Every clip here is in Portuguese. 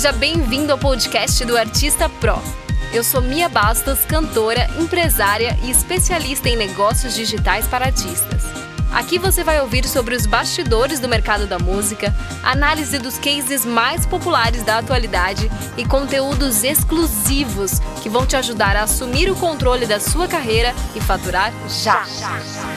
Seja bem-vindo ao podcast do Artista Pro. Eu sou Mia Bastos, cantora, empresária e especialista em negócios digitais para artistas. Aqui você vai ouvir sobre os bastidores do mercado da música, análise dos cases mais populares da atualidade e conteúdos exclusivos que vão te ajudar a assumir o controle da sua carreira e faturar já. Fala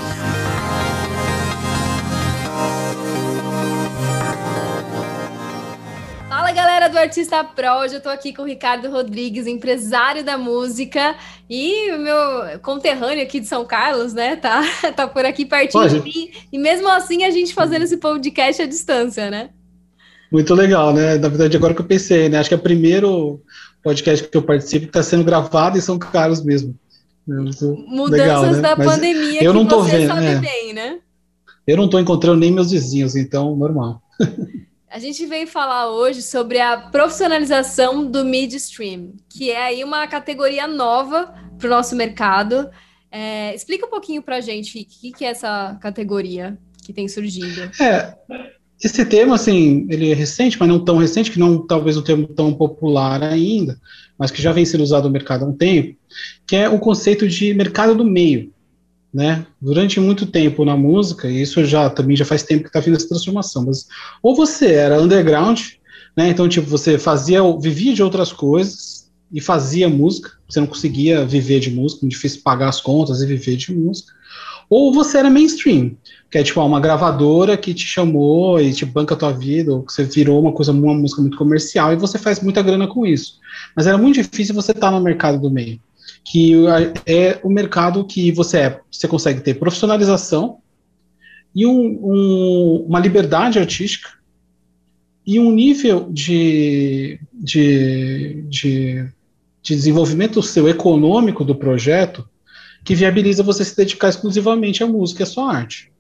galera do Artista Pro, hoje eu tô aqui com o Ricardo Rodrigues, empresário da música e o meu conterrâneo aqui de São Carlos, né? Tá, tá por aqui pertinho de mim e mesmo assim a gente fazendo esse podcast à distância, né? Muito legal, né? Na verdade, agora que eu pensei, né? Acho que é o primeiro podcast que eu participo que está sendo gravado em São Carlos mesmo. Mudanças legal, né? da Mas pandemia eu não tô você vendo, sabe é. bem, né? Eu não estou encontrando nem meus vizinhos, então normal. A gente veio falar hoje sobre a profissionalização do midstream, que é aí uma categoria nova para o nosso mercado. É, explica um pouquinho para a gente o que, que é essa categoria que tem surgido. É, esse termo, assim, ele é recente, mas não tão recente, que não talvez um termo tão popular ainda, mas que já vem sendo usado no mercado há um tempo, que é o conceito de mercado do meio né? Durante muito tempo na música, e isso já também já faz tempo que está vindo essa transformação, mas ou você era underground, né? Então, tipo, você fazia, vivia de outras coisas e fazia música, você não conseguia viver de música, muito difícil pagar as contas e viver de música. Ou você era mainstream, que é tipo uma gravadora que te chamou e te banca a tua vida, ou que você virou uma coisa, uma música muito comercial e você faz muita grana com isso. Mas era muito difícil você estar tá no mercado do meio que é o mercado que você é, você consegue ter profissionalização e um, um, uma liberdade artística e um nível de, de, de, de desenvolvimento seu econômico do projeto que viabiliza você se dedicar exclusivamente à música e à sua arte.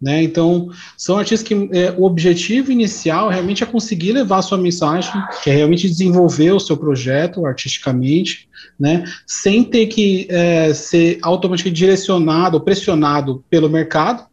Né? Então, são artistas que é, o objetivo inicial realmente é conseguir levar a sua mensagem, que é realmente desenvolver o seu projeto artisticamente, né? sem ter que é, ser automaticamente direcionado ou pressionado pelo mercado,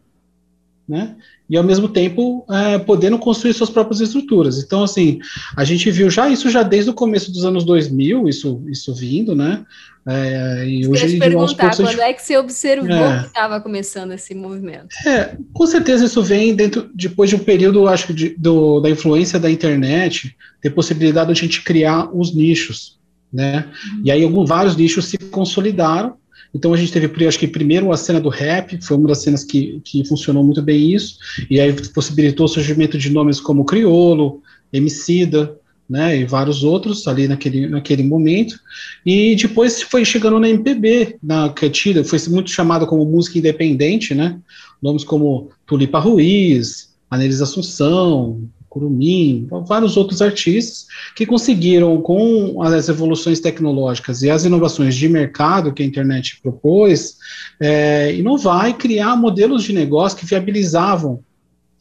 né? e ao mesmo tempo é, podendo construir suas próprias estruturas. Então, assim, a gente viu já isso já desde o começo dos anos 2000, isso, isso vindo, né? É, e hoje, te perguntar, quando gente... é que você observou é, que estava começando esse movimento? É, com certeza isso vem dentro, depois de um período, acho que, da influência da internet, ter possibilidade de a gente criar os nichos, né? Uhum. E aí alguns, vários nichos se consolidaram, então a gente teve, acho que primeiro a cena do rap, foi uma das cenas que, que funcionou muito bem isso, e aí possibilitou o surgimento de nomes como Criolo, Emicida, né, e vários outros ali naquele, naquele momento, e depois foi chegando na MPB, na tira, foi muito chamado como música independente, né, nomes como Tulipa Ruiz, Anelis Assunção, Curumim, vários outros artistas que conseguiram, com as evoluções tecnológicas e as inovações de mercado que a internet propôs, é, inovar e criar modelos de negócio que viabilizavam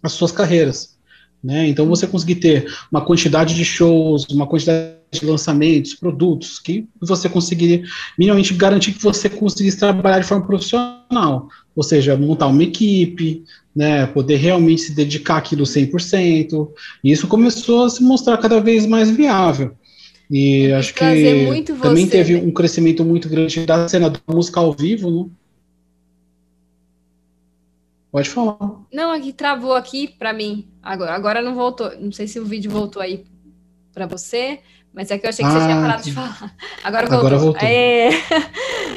as suas carreiras. Né? Então, você conseguir ter uma quantidade de shows, uma quantidade de lançamentos, produtos, que você conseguiria minimamente garantir que você conseguisse trabalhar de forma profissional, ou seja, montar uma equipe, né, poder realmente se dedicar àquilo 100%, e isso começou a se mostrar cada vez mais viável. E acho que também teve um crescimento muito grande da cena da música ao vivo, né? Pode falar. Não, aqui travou aqui para mim. Agora, agora não voltou. Não sei se o vídeo voltou aí para você, mas é que eu achei que ah, você tinha parado de falar. Agora voltou. Agora voltou. É...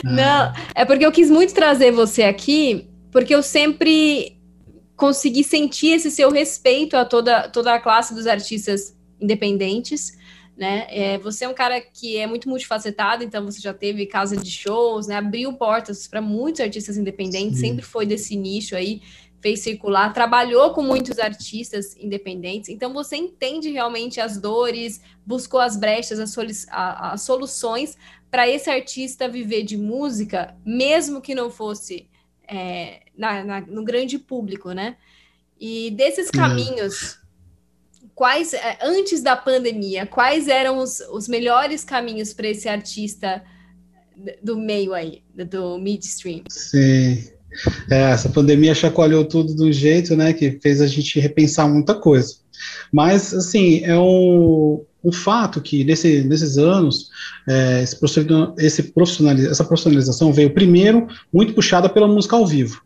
Não, é porque eu quis muito trazer você aqui, porque eu sempre consegui sentir esse seu respeito a toda, toda a classe dos artistas independentes, né? É, você é um cara que é muito multifacetado, então você já teve casa de shows, né? Abriu portas para muitos artistas independentes, Sim. sempre foi desse nicho aí, fez circular, trabalhou com muitos artistas independentes, então você entende realmente as dores, buscou as brechas, as, as soluções para esse artista viver de música, mesmo que não fosse é, na, na, no grande público, né? E desses caminhos, quais, é, antes da pandemia, quais eram os, os melhores caminhos para esse artista do meio aí, do midstream? Sim. É, essa pandemia chacoalhou tudo um jeito, né, que fez a gente repensar muita coisa. Mas, assim, é um, um fato que nesse, nesses anos é, esse profissionaliz, essa profissionalização veio primeiro muito puxada pela música ao vivo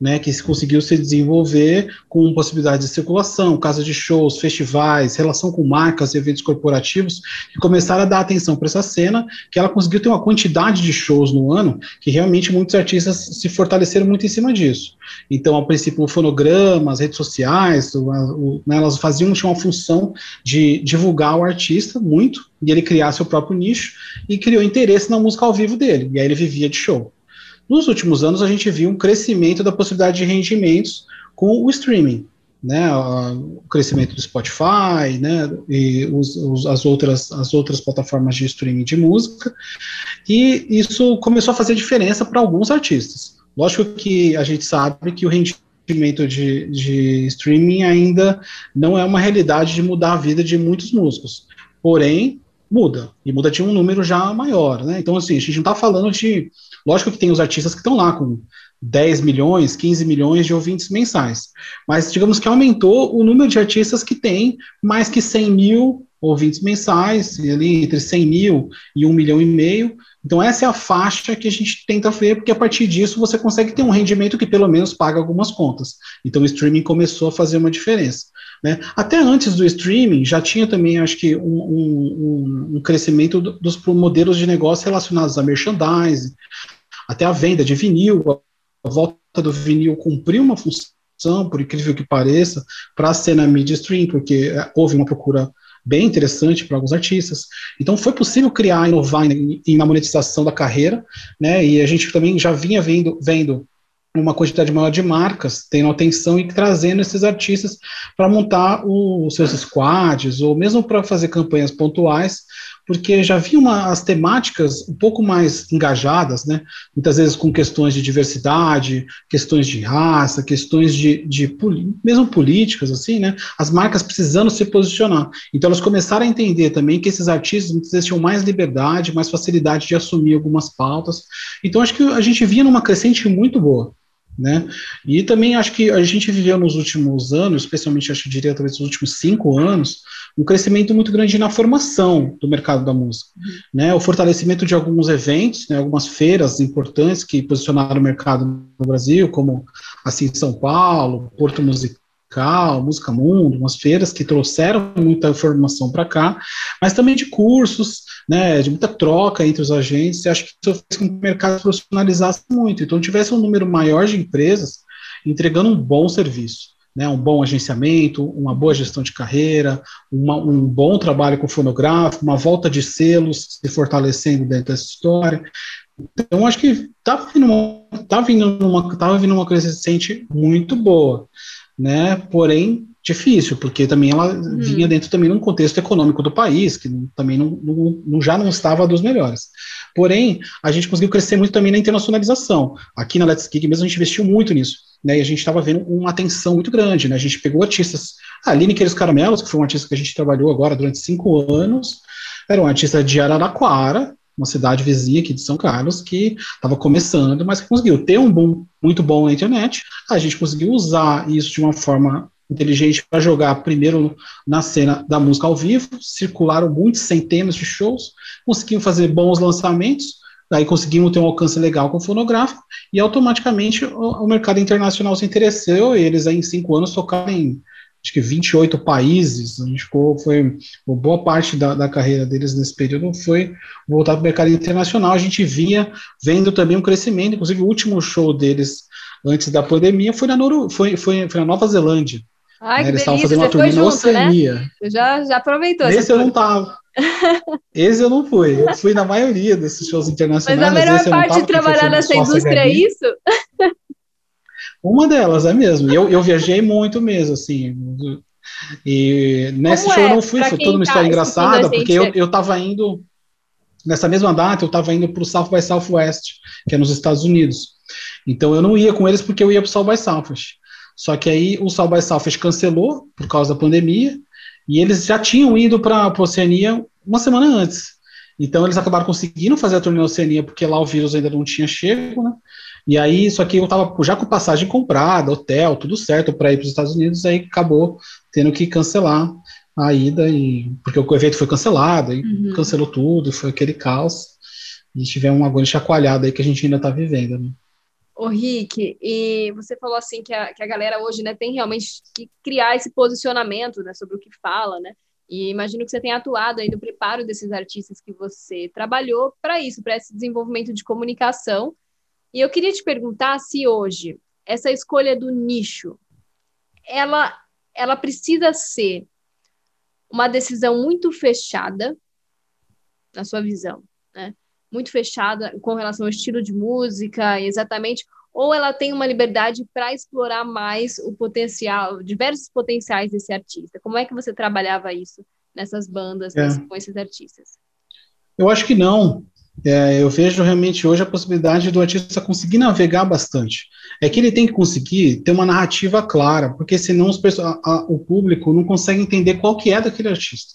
né, que se conseguiu se desenvolver com possibilidades de circulação, casa de shows, festivais, relação com marcas, eventos corporativos, que começaram a dar atenção para essa cena, que ela conseguiu ter uma quantidade de shows no ano, que realmente muitos artistas se fortaleceram muito em cima disso. Então, a princípio, o fonograma, as redes sociais, o, o, né, elas faziam tinha uma função de divulgar o artista muito, e ele criar seu próprio nicho, e criou interesse na música ao vivo dele, e aí ele vivia de show. Nos últimos anos, a gente viu um crescimento da possibilidade de rendimentos com o streaming, né, o crescimento do Spotify, né, e os, os, as, outras, as outras plataformas de streaming de música, e isso começou a fazer diferença para alguns artistas. Lógico que a gente sabe que o rendimento de, de streaming ainda não é uma realidade de mudar a vida de muitos músicos, porém, muda, e muda de um número já maior, né, então assim, a gente não está falando de Lógico que tem os artistas que estão lá com 10 milhões, 15 milhões de ouvintes mensais, mas digamos que aumentou o número de artistas que tem mais que 100 mil ouvintes mensais, ali entre 100 mil e 1 milhão e meio. Então, essa é a faixa que a gente tenta ver, porque a partir disso você consegue ter um rendimento que pelo menos paga algumas contas. Então, o streaming começou a fazer uma diferença. Né? Até antes do streaming, já tinha também, acho que, um, um, um crescimento dos modelos de negócio relacionados a merchandising, até a venda de vinil, volta do vinil cumpriu uma função, por incrível que pareça, para a cena mídia stream, porque é, houve uma procura bem interessante para alguns artistas. Então foi possível criar, inovar na monetização da carreira, né? E a gente também já vinha vendo, vendo uma quantidade maior de marcas tendo atenção e trazendo esses artistas para montar os seus squads, ou mesmo para fazer campanhas pontuais, porque já vi uma, as temáticas um pouco mais engajadas, né? muitas vezes com questões de diversidade, questões de raça, questões de, de mesmo políticas, assim, né? as marcas precisando se posicionar. Então elas começaram a entender também que esses artistas muitas vezes tinham mais liberdade, mais facilidade de assumir algumas pautas. Então acho que a gente via numa crescente muito boa. Né? E também acho que a gente viveu nos últimos anos, especialmente acho que diria talvez nos últimos cinco anos, um crescimento muito grande na formação do mercado da música, uhum. né? O fortalecimento de alguns eventos, né, algumas feiras importantes que posicionaram o mercado no Brasil, como assim São Paulo, Porto Musical, Música Mundo, umas feiras que trouxeram muita informação para cá, mas também de cursos, né, de muita troca entre os agentes, acho que isso fez com que o mercado profissionalizasse muito, então tivesse um número maior de empresas entregando um bom serviço. Né, um bom agenciamento, uma boa gestão de carreira, uma, um bom trabalho com fonográfico, uma volta de selos se fortalecendo dentro dessa história. Então, acho que estava vindo uma, tá vindo uma, tava vindo uma crescente muito boa, né? Porém, difícil, porque também ela uhum. vinha dentro também de um contexto econômico do país, que também não, não, já não estava dos melhores. Porém, a gente conseguiu crescer muito também na internacionalização. Aqui na Let's Gig mesmo a gente investiu muito nisso, né, e a gente estava vendo uma atenção muito grande, né, a gente pegou artistas, a Aline Queiroz Caramelos, que foi um artista que a gente trabalhou agora durante cinco anos, era um artista de Araraquara, uma cidade vizinha aqui de São Carlos, que estava começando, mas que conseguiu ter um boom muito bom na internet. A gente conseguiu usar isso de uma forma inteligente para jogar primeiro na cena da música ao vivo, circularam muitos centenas de shows, conseguimos fazer bons lançamentos, aí conseguimos ter um alcance legal com o fonográfico, e automaticamente o, o mercado internacional se interessou, e eles aí em cinco anos tocaram em acho que 28 países, a gente ficou, foi boa parte da, da carreira deles nesse período foi voltar para o mercado internacional, a gente via, vendo também um crescimento, inclusive o último show deles antes da pandemia foi na, Noru, foi, foi, foi na Nova Zelândia, Ai, né? Eles estavam fazendo uma turnê na né? Oceania. Né? Já, já aproveitou. Esse eu não tava. Esse eu não fui. Eu fui na maioria desses shows internacionais. Mas a melhor parte de trabalhar nessa indústria é isso? Uma delas, é mesmo. Eu, eu viajei muito mesmo, assim. E nesse Como show é? eu não fui, foi toda uma tá história engraçada, porque eu, eu tava indo, nessa mesma data, eu estava indo para o South by Southwest, que é nos Estados Unidos. Então eu não ia com eles porque eu ia para o South by Southwest. Só que aí o South by Southwest cancelou por causa da pandemia e eles já tinham ido para a Oceania uma semana antes. Então eles acabaram conseguindo fazer a turnê na Oceania porque lá o vírus ainda não tinha chego, né? E aí, só que eu estava já com passagem comprada, hotel, tudo certo para ir para os Estados Unidos, aí acabou tendo que cancelar. a ida, e, porque o evento foi cancelado, e uhum. cancelou tudo, foi aquele caos. E tivemos uma grande chacoalhada aí que a gente ainda está vivendo. Né? Ô, Rick, e você falou assim que a, que a galera hoje né, tem realmente que criar esse posicionamento né, sobre o que fala, né? E imagino que você tenha atuado aí no preparo desses artistas que você trabalhou para isso, para esse desenvolvimento de comunicação. E eu queria te perguntar se hoje essa escolha do nicho, ela, ela precisa ser uma decisão muito fechada, na sua visão, né? Muito fechada com relação ao estilo de música, exatamente, ou ela tem uma liberdade para explorar mais o potencial, diversos potenciais desse artista? Como é que você trabalhava isso nessas bandas, é. com esses artistas? Eu acho que não. É, eu vejo realmente hoje a possibilidade do artista conseguir navegar bastante. É que ele tem que conseguir ter uma narrativa clara, porque senão os, a, a, o público não consegue entender qual que é daquele artista.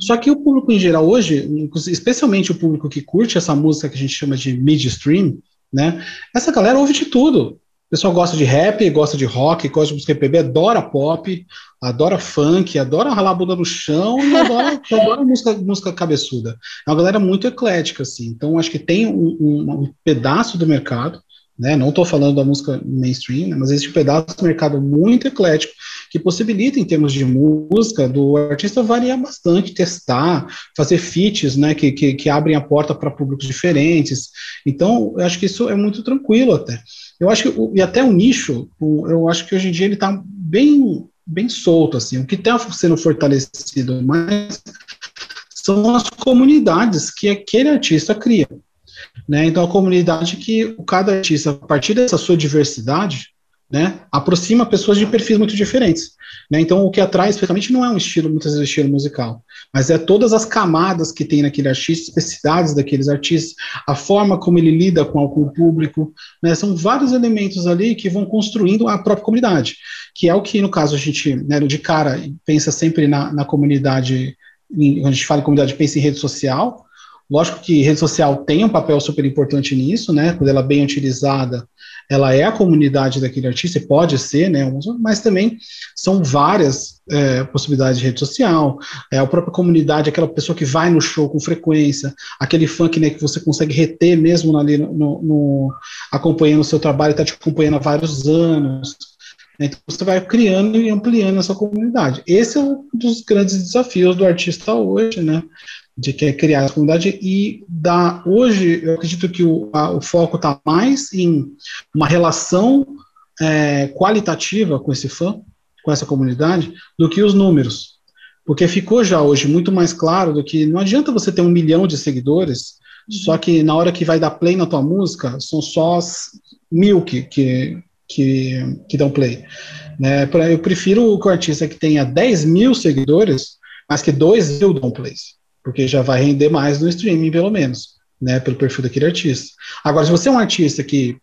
Só que o público em geral hoje, especialmente o público que curte essa música que a gente chama de midstream, né? Essa galera ouve de tudo. O pessoal gosta de rap, gosta de rock, gosta de música MPB, adora pop, adora funk, adora ralar a bunda no chão e adora, adora música, música cabeçuda. É uma galera muito eclética, assim. Então, acho que tem um, um, um pedaço do mercado né? Não estou falando da música mainstream, né? mas existe um pedaço do mercado muito eclético que possibilita, em termos de música, do artista variar bastante, testar, fazer feats, né? Que, que, que abrem a porta para públicos diferentes. Então, eu acho que isso é muito tranquilo até. Eu acho que, e até o nicho, eu acho que hoje em dia ele está bem, bem solto, assim. O que está sendo fortalecido mais são as comunidades que aquele artista cria. Né? Então, a comunidade que cada artista, a partir dessa sua diversidade, né, aproxima pessoas de perfis muito diferentes. Né? Então, o que atrai, especialmente, não é um estilo, muitas vezes, estilo musical, mas é todas as camadas que tem naquele artista, especificidades daqueles artistas, a forma como ele lida com, com o público. Né? São vários elementos ali que vão construindo a própria comunidade, que é o que, no caso, a gente, né, de cara, pensa sempre na, na comunidade, em, quando a gente fala em comunidade, pensa em rede social, Lógico que rede social tem um papel super importante nisso, né? Quando ela é bem utilizada, ela é a comunidade daquele artista, e pode ser, né? Mas também são várias é, possibilidades de rede social, é a própria comunidade, aquela pessoa que vai no show com frequência, aquele funk né, que você consegue reter mesmo ali no, no, acompanhando o seu trabalho, está te acompanhando há vários anos. Então você vai criando e ampliando essa comunidade. Esse é um dos grandes desafios do artista hoje, né? De que é criar a comunidade e da hoje eu acredito que o, a, o foco está mais em uma relação é, qualitativa com esse fã, com essa comunidade, do que os números, porque ficou já hoje muito mais claro do que não adianta você ter um milhão de seguidores, uhum. só que na hora que vai dar play na tua música são só mil que, que, que, que dão play. Né? Eu prefiro que o artista que tenha 10 mil seguidores, mas que 2 mil dão plays porque já vai render mais no streaming, pelo menos, né, pelo perfil daquele artista. Agora, se você é um artista que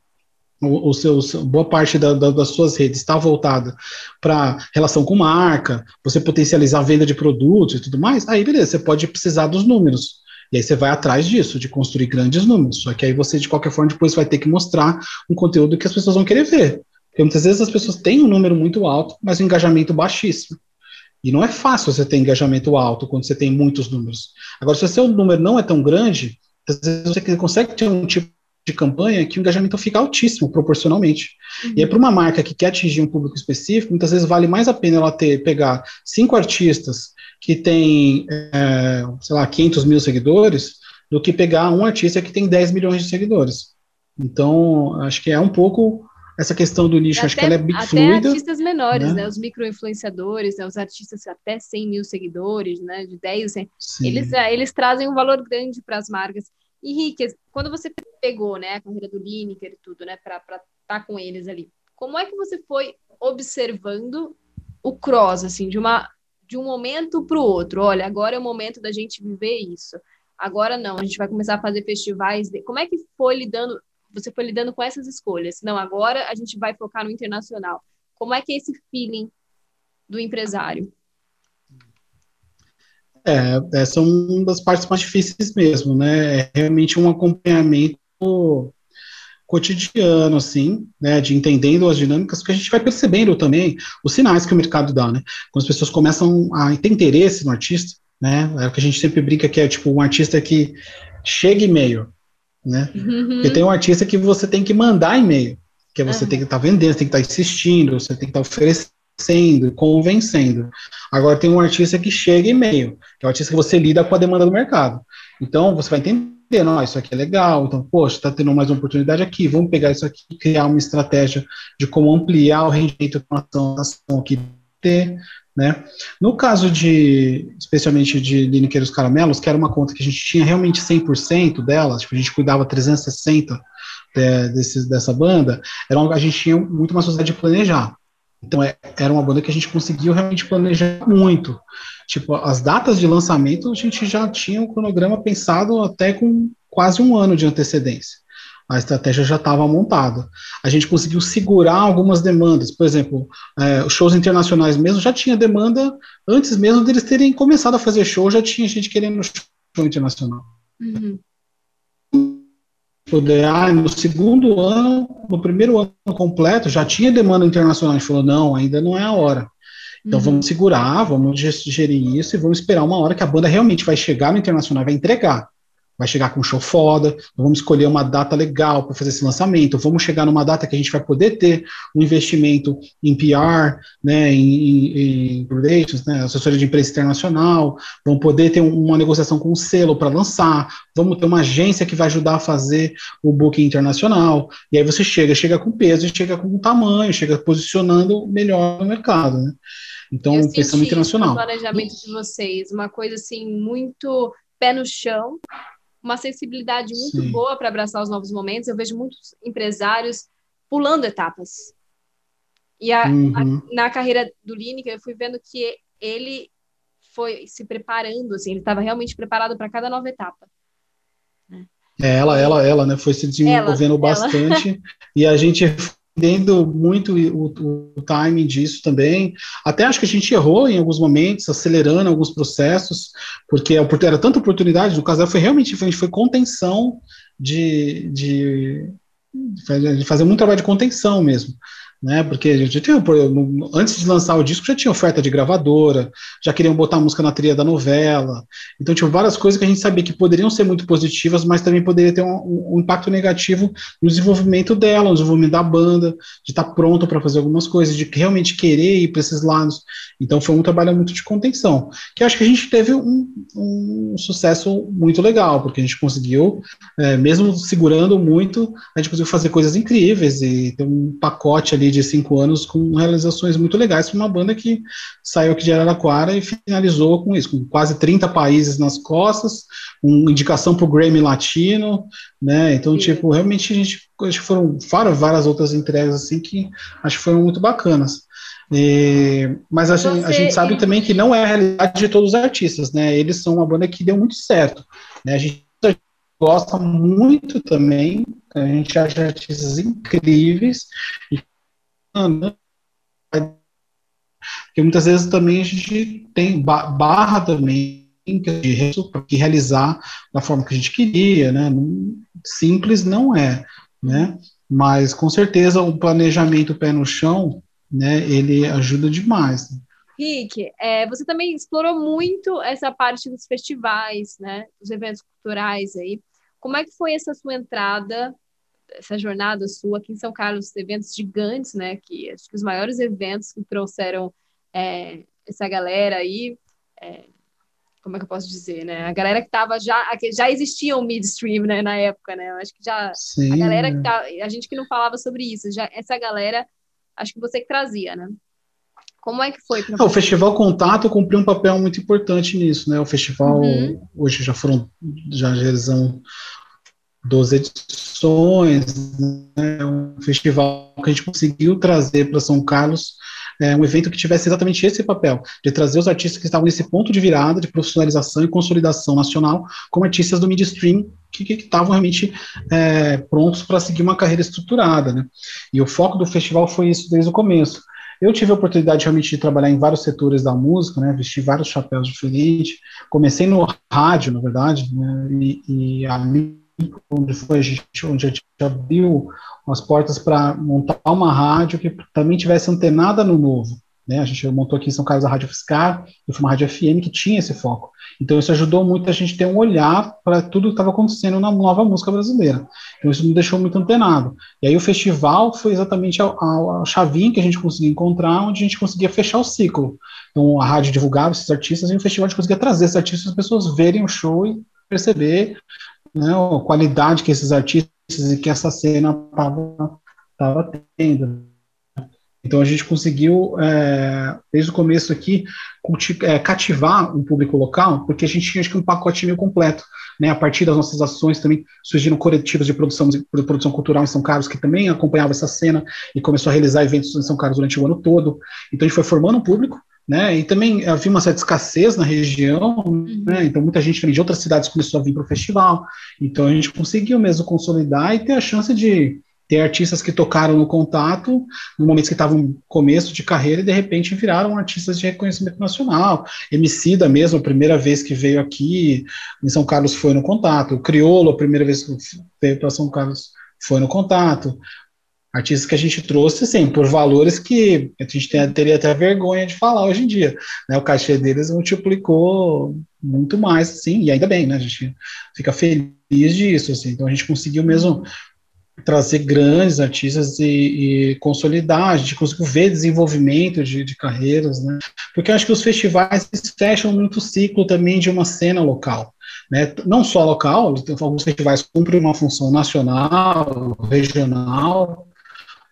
o, o seus, boa parte da, da, das suas redes está voltada para relação com marca, você potencializar a venda de produtos e tudo mais, aí beleza, você pode precisar dos números. E aí você vai atrás disso, de construir grandes números. Só que aí você, de qualquer forma, depois vai ter que mostrar um conteúdo que as pessoas vão querer ver. Porque muitas vezes as pessoas têm um número muito alto, mas um engajamento baixíssimo. E não é fácil você ter engajamento alto quando você tem muitos números. Agora, se o seu número não é tão grande, às vezes você consegue ter um tipo de campanha que o engajamento fica altíssimo proporcionalmente. Uhum. E aí, para uma marca que quer atingir um público específico, muitas vezes vale mais a pena ela ter, pegar cinco artistas que têm, é, sei lá, 500 mil seguidores, do que pegar um artista que tem 10 milhões de seguidores. Então, acho que é um pouco essa questão do nicho, até, acho que ela é bem até fluida. artistas menores, né? né? Os micro-influenciadores, né? os artistas até 100 mil seguidores, né? De 10, 100, eles, é, eles trazem um valor grande para as marcas. E, Rick, quando você pegou, né, a carreira do Lineker e tudo, né, para estar tá com eles ali, como é que você foi observando o cross, assim, de uma de um momento para o outro? Olha, agora é o momento da gente viver isso. Agora não, a gente vai começar a fazer festivais. De... Como é que foi lidando? Você foi lidando com essas escolhas. Não, agora a gente vai focar no internacional. Como é que é esse feeling do empresário? É, essa é uma das partes mais difíceis mesmo, né? É realmente um acompanhamento cotidiano, assim, né, de entendendo as dinâmicas, porque a gente vai percebendo também os sinais que o mercado dá, né, quando as pessoas começam a ter interesse no artista, né, é o que a gente sempre brinca que é, tipo, um artista que chega e-mail, né, uhum. porque tem um artista que você tem que mandar e-mail, que você uhum. tem que estar tá vendendo, você tem que estar tá insistindo, você tem que estar tá oferecendo, convencendo. Agora tem um artista que chega e-mail, que é o artista que você lida com a demanda do mercado. Então você vai entender não, isso aqui é legal, então, poxa, está tendo mais uma oportunidade aqui, vamos pegar isso aqui e criar uma estratégia de como ampliar o rendimento da ação que ter, né? No caso de, especialmente de Linequeiros Caramelos, que era uma conta que a gente tinha realmente 100% delas, tipo, a gente cuidava 360 de, desse, dessa banda, era uma, a gente tinha muito uma sociedade de planejar. Então, é, era uma banda que a gente conseguiu realmente planejar muito. Tipo, as datas de lançamento a gente já tinha um cronograma pensado até com quase um ano de antecedência. A estratégia já estava montada. A gente conseguiu segurar algumas demandas. Por exemplo, é, os shows internacionais mesmo já tinha demanda antes mesmo deles terem começado a fazer show, já tinha gente querendo show internacional. Uhum ah, no segundo ano, no primeiro ano completo, já tinha demanda internacional. A gente falou, não, ainda não é a hora. Então uhum. vamos segurar, vamos gerir isso e vamos esperar uma hora que a banda realmente vai chegar no internacional, vai entregar vai chegar com um show foda, vamos escolher uma data legal para fazer esse lançamento, vamos chegar numa data que a gente vai poder ter um investimento em PR, né, em, em relations, né, assessoria de imprensa internacional, vamos poder ter uma negociação com o um selo para lançar, vamos ter uma agência que vai ajudar a fazer o booking internacional, e aí você chega, chega com peso, chega com tamanho, chega posicionando melhor no mercado, né. Então, Eu pensando internacional. O planejamento de vocês, uma coisa assim muito pé no chão, uma sensibilidade muito Sim. boa para abraçar os novos momentos. Eu vejo muitos empresários pulando etapas. E a, uhum. a, na carreira do Lineker, eu fui vendo que ele foi se preparando, assim, ele estava realmente preparado para cada nova etapa. É, ela, ela, ela, né, foi se desenvolvendo ela, bastante, ela. e a gente entendendo muito o, o, timing disso também. Até acho que a gente errou em alguns momentos, acelerando alguns processos, porque era tanta oportunidade, no caso foi realmente foi, foi contenção de, de, de fazer muito trabalho de contenção mesmo né? Porque a gente tinha, antes de lançar o disco já tinha oferta de gravadora, já queriam botar música na trilha da novela. Então tinha várias coisas que a gente sabia que poderiam ser muito positivas, mas também poderia ter um, um impacto negativo no desenvolvimento dela, no desenvolvimento da banda, de estar pronto para fazer algumas coisas, de realmente querer ir para esses lados. Então foi um trabalho muito de contenção, que acho que a gente teve um, um sucesso muito legal, porque a gente conseguiu, é, mesmo segurando muito, a gente conseguiu fazer coisas incríveis e ter um pacote ali de cinco anos com realizações muito legais para uma banda que saiu aqui de Araraquara e finalizou com isso, com quase 30 países nas costas, uma indicação para o Grammy Latino, né? Então, Sim. tipo, realmente a gente acho que foram várias outras entregas assim que acho que foram muito bacanas. E, mas a, Você... a, gente sabe também que não é a realidade de todos os artistas, né? Eles são uma banda que deu muito certo. Né? A gente gosta muito também, a gente acha artistas incríveis e porque muitas vezes também a gente tem barra também de realizar da forma que a gente queria, né? Simples não é, né? Mas com certeza o planejamento pé no chão, né? Ele ajuda demais. Rick, é, você também explorou muito essa parte dos festivais, né? Dos eventos culturais aí. Como é que foi essa sua entrada essa jornada sua aqui em São Carlos, eventos gigantes, né? Que acho que os maiores eventos que trouxeram é, essa galera aí, é, como é que eu posso dizer, né? A galera que estava já, que já existia o midstream, né, na época, né? Eu acho que já Sim. a galera que tá, a gente que não falava sobre isso, já essa galera, acho que você que trazia, né? Como é que foi? Ah, o Festival Contato cumpriu um papel muito importante nisso, né? O festival uhum. hoje já foram já realizam 12 edições, né, um festival que a gente conseguiu trazer para São Carlos, é, um evento que tivesse exatamente esse papel, de trazer os artistas que estavam nesse ponto de virada de profissionalização e consolidação nacional como artistas do midstream que estavam realmente é, prontos para seguir uma carreira estruturada. Né? E o foco do festival foi isso desde o começo. Eu tive a oportunidade realmente de trabalhar em vários setores da música, né, vestir vários chapéus diferentes. Comecei no rádio, na verdade, né, e, e a onde foi a gente, onde a gente abriu as portas para montar uma rádio que também tivesse antenada no novo. Né? A gente montou aqui em São Carlos a Rádio Fiscar, e foi uma rádio FM que tinha esse foco. Então isso ajudou muito a gente ter um olhar para tudo que estava acontecendo na nova música brasileira. Então isso me deixou muito antenado. E aí o festival foi exatamente a, a, a chavinha que a gente conseguia encontrar, onde a gente conseguia fechar o ciclo. Então a rádio divulgava esses artistas e o festival a gente conseguia trazer esses artistas as pessoas verem o show e perceber né, a qualidade que esses artistas e que essa cena estava tendo. Então a gente conseguiu, é, desde o começo aqui, é, cativar um público local, porque a gente tinha acho que um pacote meio completo. Né? A partir das nossas ações também surgiram coletivos de produção, de produção cultural em São Carlos, que também acompanhava essa cena e começou a realizar eventos em São Carlos durante o ano todo. Então a gente foi formando um público, né? E também havia uma certa escassez na região, uhum. né? Então muita gente de outras cidades começou a vir para o festival. Então a gente conseguiu mesmo consolidar e ter a chance de ter artistas que tocaram no contato no momento que estavam no começo de carreira e de repente viraram artistas de reconhecimento nacional. Emicida mesmo, a primeira vez que veio aqui em São Carlos foi no contato. O Criolo, a primeira vez que veio para São Carlos foi no contato. Artistas que a gente trouxe, assim, por valores que a gente teria até vergonha de falar hoje em dia. Né? O cachê deles multiplicou muito mais, assim, e ainda bem, né? A gente fica feliz disso, assim. Então a gente conseguiu mesmo trazer grandes artistas e, e, consolidar, a gente conseguiu ver desenvolvimento de, de carreiras, né? Porque eu acho que os festivais fecham muito o ciclo também de uma cena local. Né? Não só local, alguns festivais cumprem uma função nacional, regional,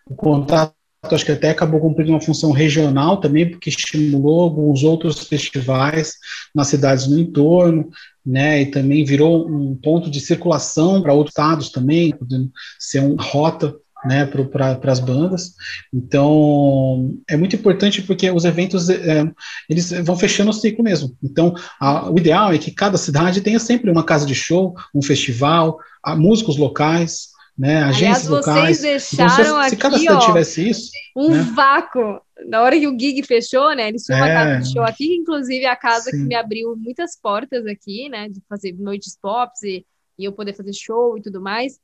o contato acho que até acabou cumprindo uma função regional também, porque estimulou alguns outros festivais nas cidades no entorno, né, e também virou um ponto de circulação para outros estados também, podendo ser uma rota né, para as bandas. Então, é muito importante porque os eventos é, eles vão fechando o ciclo mesmo. Então, a, o ideal é que cada cidade tenha sempre uma casa de show, um festival, músicos locais, né, agências Aliás, vocês locais. deixaram então, se, se cada cidade ó, tivesse isso, um né? vácuo. Na hora que o gig fechou, né? Eles tinham uma É. casa de show aqui, inclusive a casa que Sim. me abriu muitas portas aqui, né? De fazer noites pops e, e eu poder fazer show e tudo mais.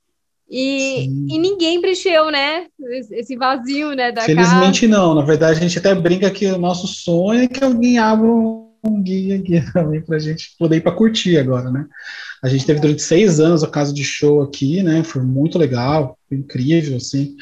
E, e ninguém preencheu, né? Esse vazio, né? Da casa. Felizmente não. Na verdade, a gente até brinca que o nosso sonho é que alguém abra um um guia aqui também para a gente poder ir para curtir agora, né? A gente teve durante seis anos a casa de show aqui, né? Foi muito legal, foi incrível, assim.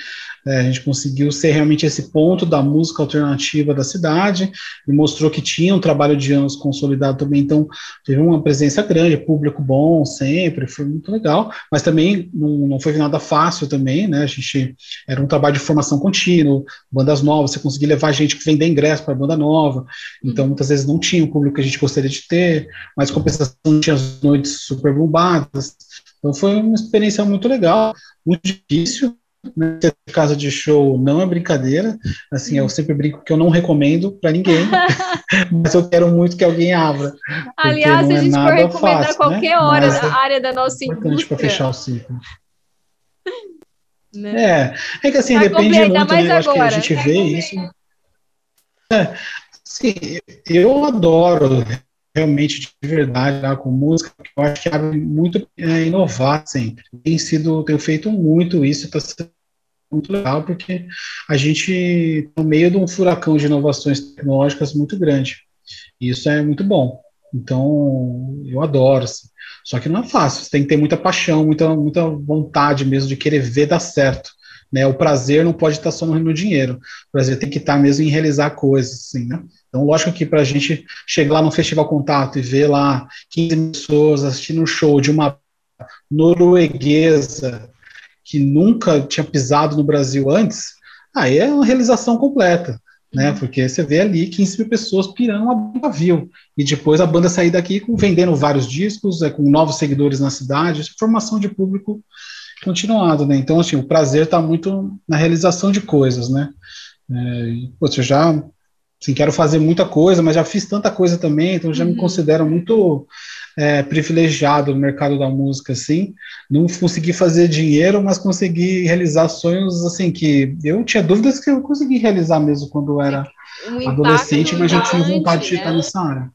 É, a gente conseguiu ser realmente esse ponto da música alternativa da cidade e mostrou que tinha um trabalho de anos consolidado também. Então, teve uma presença grande, público bom sempre, foi muito legal. Mas também não, não foi nada fácil também, né? A gente era um trabalho de formação contínua, bandas novas, você conseguia levar gente que vender ingresso para banda nova. Então, muitas vezes não tinha o público que a gente gostaria de ter, mas compensação tinha as noites super bombadas. Então, foi uma experiência muito legal, muito difícil. Né? Casa de show não é brincadeira. Assim, eu sempre brinco que eu não recomendo para ninguém, mas eu quero muito que alguém abra. Aliás, se a é gente for recomendar fácil, qualquer né? hora Mas da é área da nossa para indústria, fechar o ciclo. né? É, é que assim, Vai depende muito, né? Eu acho que a gente vê isso. É, sim, eu adoro realmente de verdade lá com música, porque eu acho que abre muito é, inovar sempre. Tem sido, tenho feito muito isso, está sendo muito legal, porque a gente tá no meio de um furacão de inovações tecnológicas muito grande. E isso é muito bom. Então, eu adoro. Assim. Só que não é fácil, você tem que ter muita paixão, muita, muita vontade mesmo de querer ver dar certo. Né? O prazer não pode estar só no, dinheiro. O prazer tem que estar mesmo em realizar coisas, assim, né? Então, lógico que para a gente chegar lá no Festival Contato e ver lá 15 pessoas assistindo um show de uma norueguesa que nunca tinha pisado no Brasil antes, aí é uma realização completa, né? Porque você vê ali 15 mil pessoas pirando uma pavio e depois a banda sair daqui com, vendendo vários discos, é, com novos seguidores na cidade, formação de público continuado, né? Então, assim, o prazer está muito na realização de coisas, né? É, e, pô, eu já assim, quero fazer muita coisa, mas já fiz tanta coisa também, então já me Uhum. considero muito é, privilegiado no mercado da música, assim. Não consegui fazer dinheiro, mas consegui realizar sonhos, assim, que eu tinha dúvidas que eu consegui realizar mesmo quando eu era Um adolescente, mas já tinha vontade de estar né? nessa área.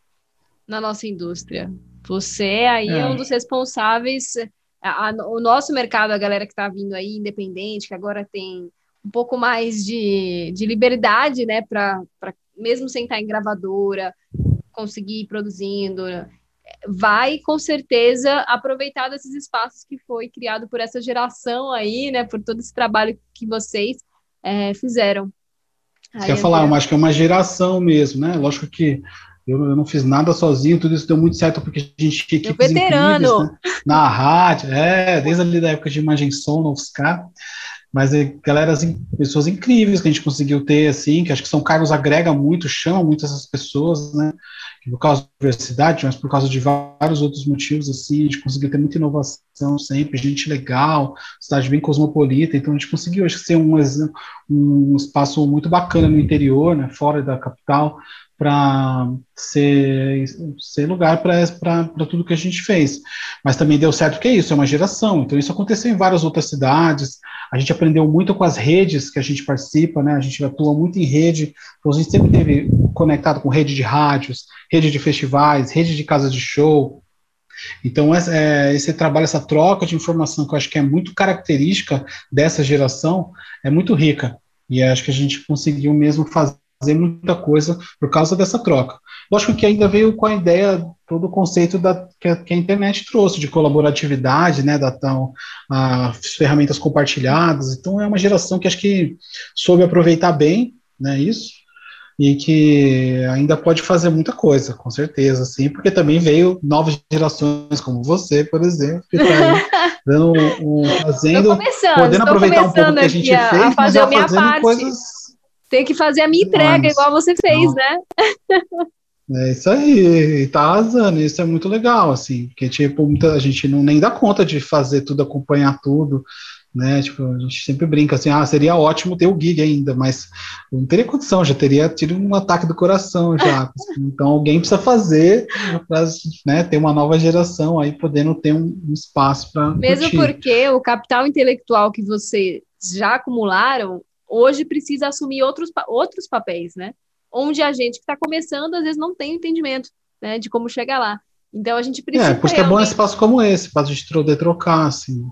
na nossa indústria. Você aí é, É. um dos responsáveis a, a, o nosso mercado, a galera que está vindo aí, independente, que agora tem um pouco mais de, de liberdade, né, para mesmo sem estar em gravadora, conseguir ir produzindo, vai com certeza aproveitar desses espaços que foi criado por essa geração aí, né, por todo esse trabalho que vocês é, fizeram. Você quer falar, eu acho que é uma geração mesmo, né? Lógico que eu, eu, não fiz nada sozinho, tudo isso deu muito certo porque a gente tinha equipes veterano. Né? na rádio, é, desde ali da época de Imagem Som, no UFSCar, mas é, galera, assim, pessoas incríveis que a gente conseguiu ter, assim, que acho que São Carlos agrega muito, chama muito essas pessoas, né, por causa da universidade, mas por causa de vários outros motivos, assim, a gente conseguiu ter muita inovação sempre, gente legal, cidade bem cosmopolita, então a gente conseguiu, acho que ser um, um espaço muito bacana no interior, né, fora da capital, para ser, ser lugar para tudo que a gente fez. Mas também deu certo que é isso, é uma geração. Então isso aconteceu em várias outras cidades. A gente aprendeu muito com as redes que a gente participa, né? A gente atua muito em rede. Então a gente sempre teve conectado com rede de rádios, rede de festivais, rede de casas de show. Então, é, esse trabalho, essa troca de informação, que eu acho que é muito característica dessa geração, é muito rica. E acho que a gente conseguiu mesmo fazer fazer muita coisa por causa dessa troca. Lógico que ainda veio com a ideia, todo o conceito da, que, a, que a internet trouxe, de colaboratividade, né, da tão, as ferramentas compartilhadas, então é uma geração que acho que soube aproveitar bem, né, isso, e que ainda pode fazer muita coisa, com certeza, sim, porque também veio novas gerações como você, por exemplo, que está aí dando um, fazendo, podendo aproveitar um pouco que a gente a, fez, a mas já fazendo parte. coisas tem que fazer a minha entrega, Mas, igual você fez, não. né? É isso aí, tá arrasando, isso é muito legal, assim, porque, tipo, muita, a gente não nem dá conta de fazer tudo, acompanhar tudo, né, tipo, a gente sempre brinca assim, ah, seria ótimo ter o gig ainda, mas não teria condição, já teria tido um ataque do coração já, então alguém precisa fazer para, né, ter uma nova geração aí, podendo ter um, um espaço para Mesmo curtir. porque o capital intelectual que vocês já acumularam hoje precisa assumir outros, outros papéis, né? Onde a gente que está começando, às vezes, não tem entendimento né, de como chegar lá. Então a gente precisa. É, por isso realmente... é bom espaço como esse, para a gente poder trocar, assim.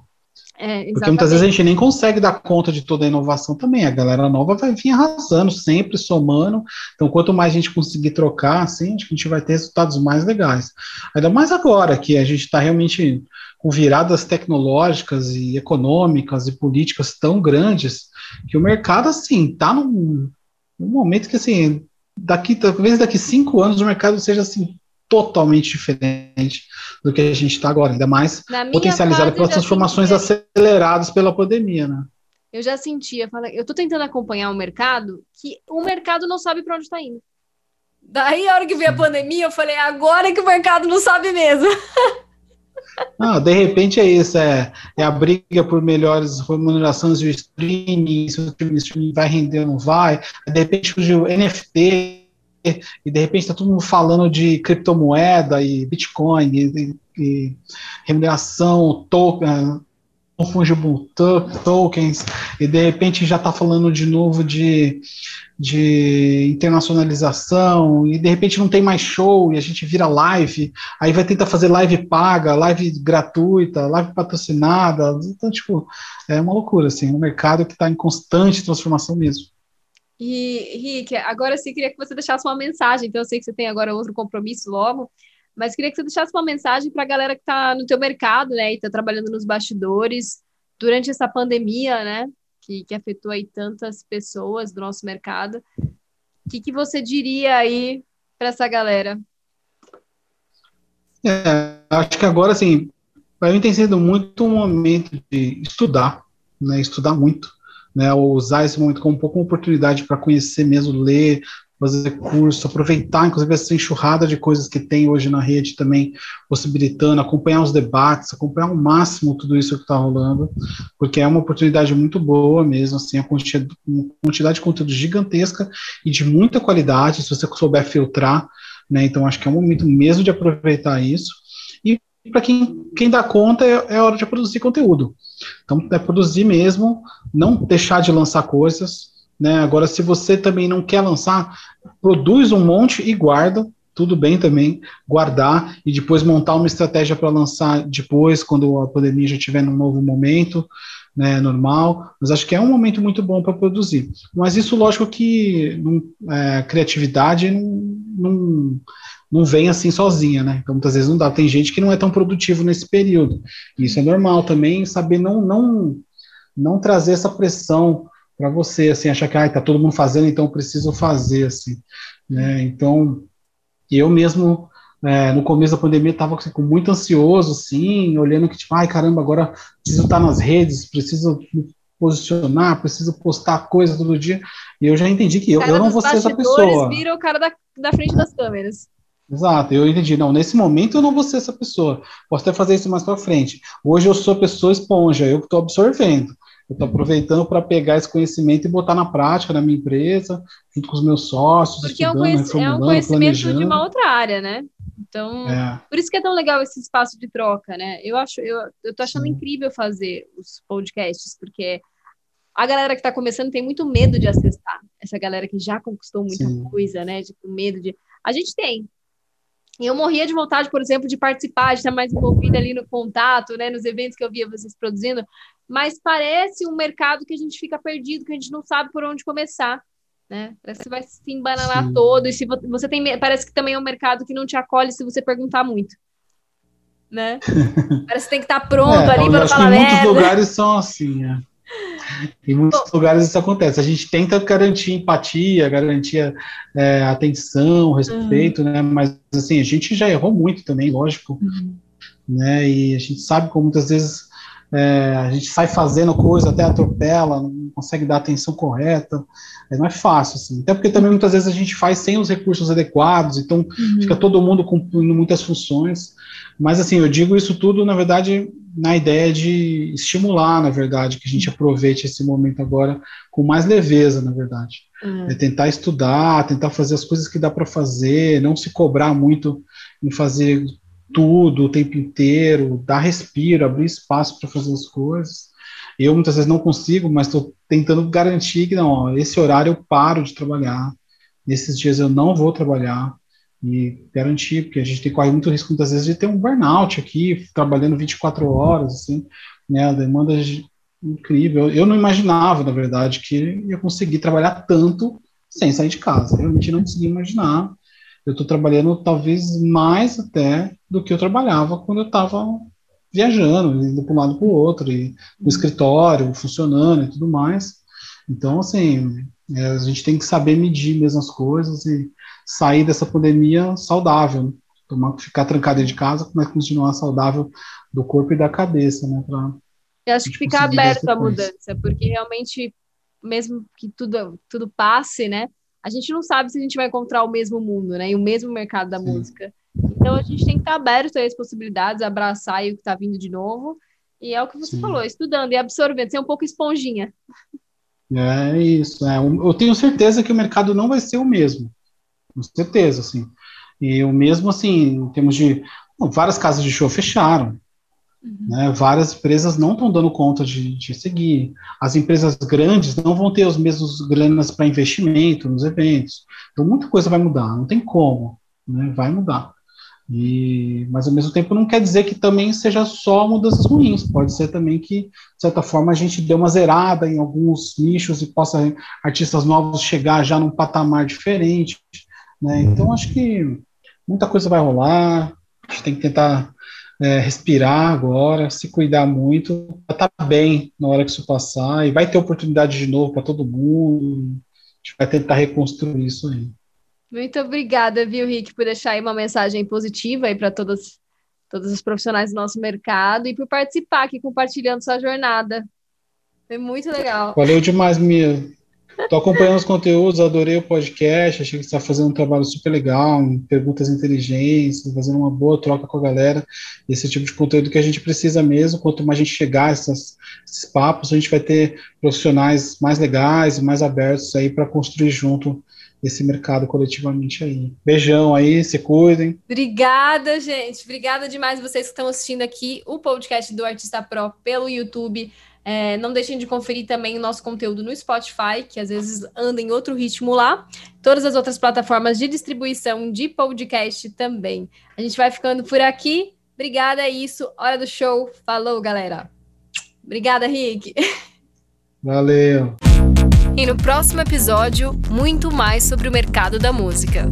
É, Porque muitas vezes a gente nem consegue dar conta de toda a inovação também. A galera nova vai vir arrasando, sempre somando. Então, quanto mais a gente conseguir trocar, assim, a gente vai ter resultados mais legais. Ainda mais agora que a gente está realmente com viradas tecnológicas e econômicas e políticas tão grandes que o mercado, assim, está num, num, momento que, assim, daqui, talvez daqui cinco anos o mercado seja, assim, totalmente diferente do que a gente está agora, ainda mais potencializado pelas transformações aceleradas pela pandemia, né? Eu já sentia, eu estou tentando acompanhar um mercado que o mercado não sabe para onde está indo. Daí, a hora que veio a pandemia, eu falei, agora que o mercado não sabe mesmo. Ah, de repente é isso, é, é a briga por melhores remunerações do streaming, se o streaming vai render ou não vai, de repente surgiu NFT, e de repente está todo mundo falando de criptomoeda e Bitcoin e, e remuneração, token, fungible tokens, e de repente já está falando de novo de, de internacionalização, e de repente não tem mais show, e a gente vira live, aí vai tentar fazer live paga, live gratuita, live patrocinada, então, tipo, é uma loucura, assim, um mercado que está em constante transformação mesmo. E, Rick, agora sim, queria que você deixasse uma mensagem, então eu sei que você tem agora outro compromisso logo, mas queria que você deixasse uma mensagem para a galera que está no teu mercado, né, e está trabalhando nos bastidores durante essa pandemia, né, que, que afetou aí tantas pessoas do nosso mercado. O que, que você diria aí para essa galera? É, acho que agora, assim, para mim tem sido muito um momento de estudar, né, estudar muito, né, usar esse momento como um pouco uma oportunidade para conhecer mesmo, ler, fazer curso, aproveitar, inclusive, essa enxurrada de coisas que tem hoje na rede também, possibilitando, acompanhar os debates, acompanhar ao máximo tudo isso que está rolando, porque é uma oportunidade muito boa mesmo, assim, a quantidade, de conteúdo gigantesca e de muita qualidade, se você souber filtrar, né, então acho que é um momento mesmo de aproveitar isso, e para quem, quem dá conta, é, é hora de produzir conteúdo, então é produzir mesmo, não deixar de lançar coisas, né? Agora, se você também não quer lançar, produz um monte e guarda, tudo bem também guardar e depois montar uma estratégia para lançar depois, quando a pandemia já estiver num novo momento, né, normal, mas acho que é um momento muito bom para produzir. Mas isso, lógico que não, é, criatividade não, não, não, vem assim sozinha, né? Então, muitas vezes não dá. Tem gente que não é tão produtivo nesse período. Isso é normal também, saber não, não, não trazer essa pressão para você, assim, achar que ah, tá todo mundo fazendo, então eu preciso fazer, assim, né? Então, eu mesmo é, no começo da pandemia estava assim, muito ansioso, assim, olhando que, tipo, ai caramba, agora preciso estar nas redes, preciso me posicionar, preciso postar coisa todo dia. E eu já entendi que eu, eu não vou ser essa pessoa. vira o cara da, da frente das câmeras. Exato, eu entendi. Não, nesse momento eu não vou ser essa pessoa. Posso até fazer isso mais para frente. Hoje eu sou a pessoa esponja, eu que estou absorvendo. Eu estou aproveitando para pegar esse conhecimento e botar na prática na minha empresa, junto com os meus sócios. Porque é um, é um conhecimento de uma outra área, né? Então, é. por isso que é tão legal esse espaço de troca, né? Eu acho, eu, eu tô achando Sim. incrível fazer os podcasts, porque a galera que está começando tem muito medo de acessar. Essa galera que já conquistou muita Sim. coisa, né? Tipo, medo de. A gente tem. E eu morria de vontade, por exemplo, de participar, de estar mais envolvida ali no contato, né? Nos eventos que eu via vocês produzindo. Mas parece um mercado que a gente fica perdido, que a gente não sabe por onde começar né? Parece que você vai se embananar Sim. todo, e se você tem, parece que também é um mercado que não te acolhe se você perguntar muito. Né? Parece que tem que estar pronto é, ali para falar que muitos lugares são assim, né? Em muitos Bom, lugares isso acontece. A gente tenta garantir empatia, garantir é, atenção, respeito, uhum. né? Mas assim, a gente já errou muito também, lógico. Uhum. Né? E a gente sabe como muitas vezes é, a gente sai fazendo coisa, até atropela, não consegue dar a atenção correta, é, não é fácil, assim. Até porque também muitas vezes a gente faz sem os recursos adequados, então uhum. fica todo mundo cumprindo muitas funções, mas assim, eu digo isso tudo, na verdade, na ideia de estimular, na verdade, que a gente aproveite esse momento agora com mais leveza, na verdade. Uhum. É tentar estudar, tentar fazer as coisas que dá para fazer, não se cobrar muito em fazer tudo o tempo inteiro, dar respiro, abrir espaço para fazer as coisas. Eu muitas vezes não consigo, mas estou tentando garantir que não, ó, esse horário eu paro de trabalhar, nesses dias eu não vou trabalhar e garantir, porque a gente tem corre muito risco muitas vezes de ter um burnout aqui, trabalhando 24 horas, assim, né, a demanda é incrível. Eu não imaginava, na verdade, que ia conseguir trabalhar tanto sem sair de casa. Realmente não conseguia imaginar eu estou trabalhando talvez mais até do que eu trabalhava quando eu estava viajando, indo para um lado para o outro, e no escritório, funcionando e tudo mais. Então, assim, é, a gente tem que saber medir mesmo as coisas e sair dessa pandemia saudável, né? Tomar, ficar trancado de casa, mas continuar saudável do corpo e da cabeça, né? Pra eu acho que ficar aberto à mudança, porque realmente, mesmo que tudo, tudo passe, né? A gente não sabe se a gente vai encontrar o mesmo mundo, né? E o mesmo mercado da Sim. música. Então a gente tem que estar aberto a essas possibilidades, abraçar o que está vindo de novo. E é o que você Sim. falou, estudando e absorvendo, ser um pouco esponjinha. É isso. É. Eu tenho certeza que o mercado não vai ser o mesmo. Com certeza, assim. E o mesmo, assim, em termos de. Bom, várias casas de show fecharam. Uhum. Né, várias empresas não estão dando conta de, de, seguir. As empresas grandes não vão ter os mesmos granas para investimento nos eventos. Então, muita coisa vai mudar, não tem como, né, vai mudar. E, mas, ao mesmo tempo, não quer dizer que também seja só mudanças ruins. Pode ser também que, de certa forma, a gente dê uma zerada em alguns nichos e possa artistas novos chegar já num patamar diferente. Né? Então, acho que muita coisa vai rolar. A gente tem que tentar é, respirar agora, se cuidar muito, tá bem na hora que isso passar, e vai ter oportunidade de novo para todo mundo. A gente vai tentar reconstruir isso aí. Muito obrigada, viu, Rick, por deixar aí uma mensagem positiva aí para todos, todos os profissionais do nosso mercado e por participar aqui compartilhando sua jornada. Foi muito legal. Valeu demais, Mia. Estou acompanhando os conteúdos, adorei o podcast, achei que você está fazendo um trabalho super legal, perguntas inteligentes, fazendo uma boa troca com a galera, esse tipo de conteúdo que a gente precisa mesmo, quanto mais a gente chegar a esses, esses papos, a gente vai ter profissionais mais legais e mais abertos aí para construir junto esse mercado coletivamente aí. Beijão aí, se cuidem. Obrigada, gente. Obrigada demais vocês que estão assistindo aqui o podcast do Artista Pro pelo YouTube. É, não deixem de conferir também o nosso conteúdo no Spotify, que às vezes anda em outro ritmo lá. Todas as outras plataformas de distribuição de podcast também. A gente vai ficando por aqui. Obrigada, é isso. Hora do show. Falou, galera. Obrigada, Rick. Valeu. E no próximo episódio, muito mais sobre o mercado da música.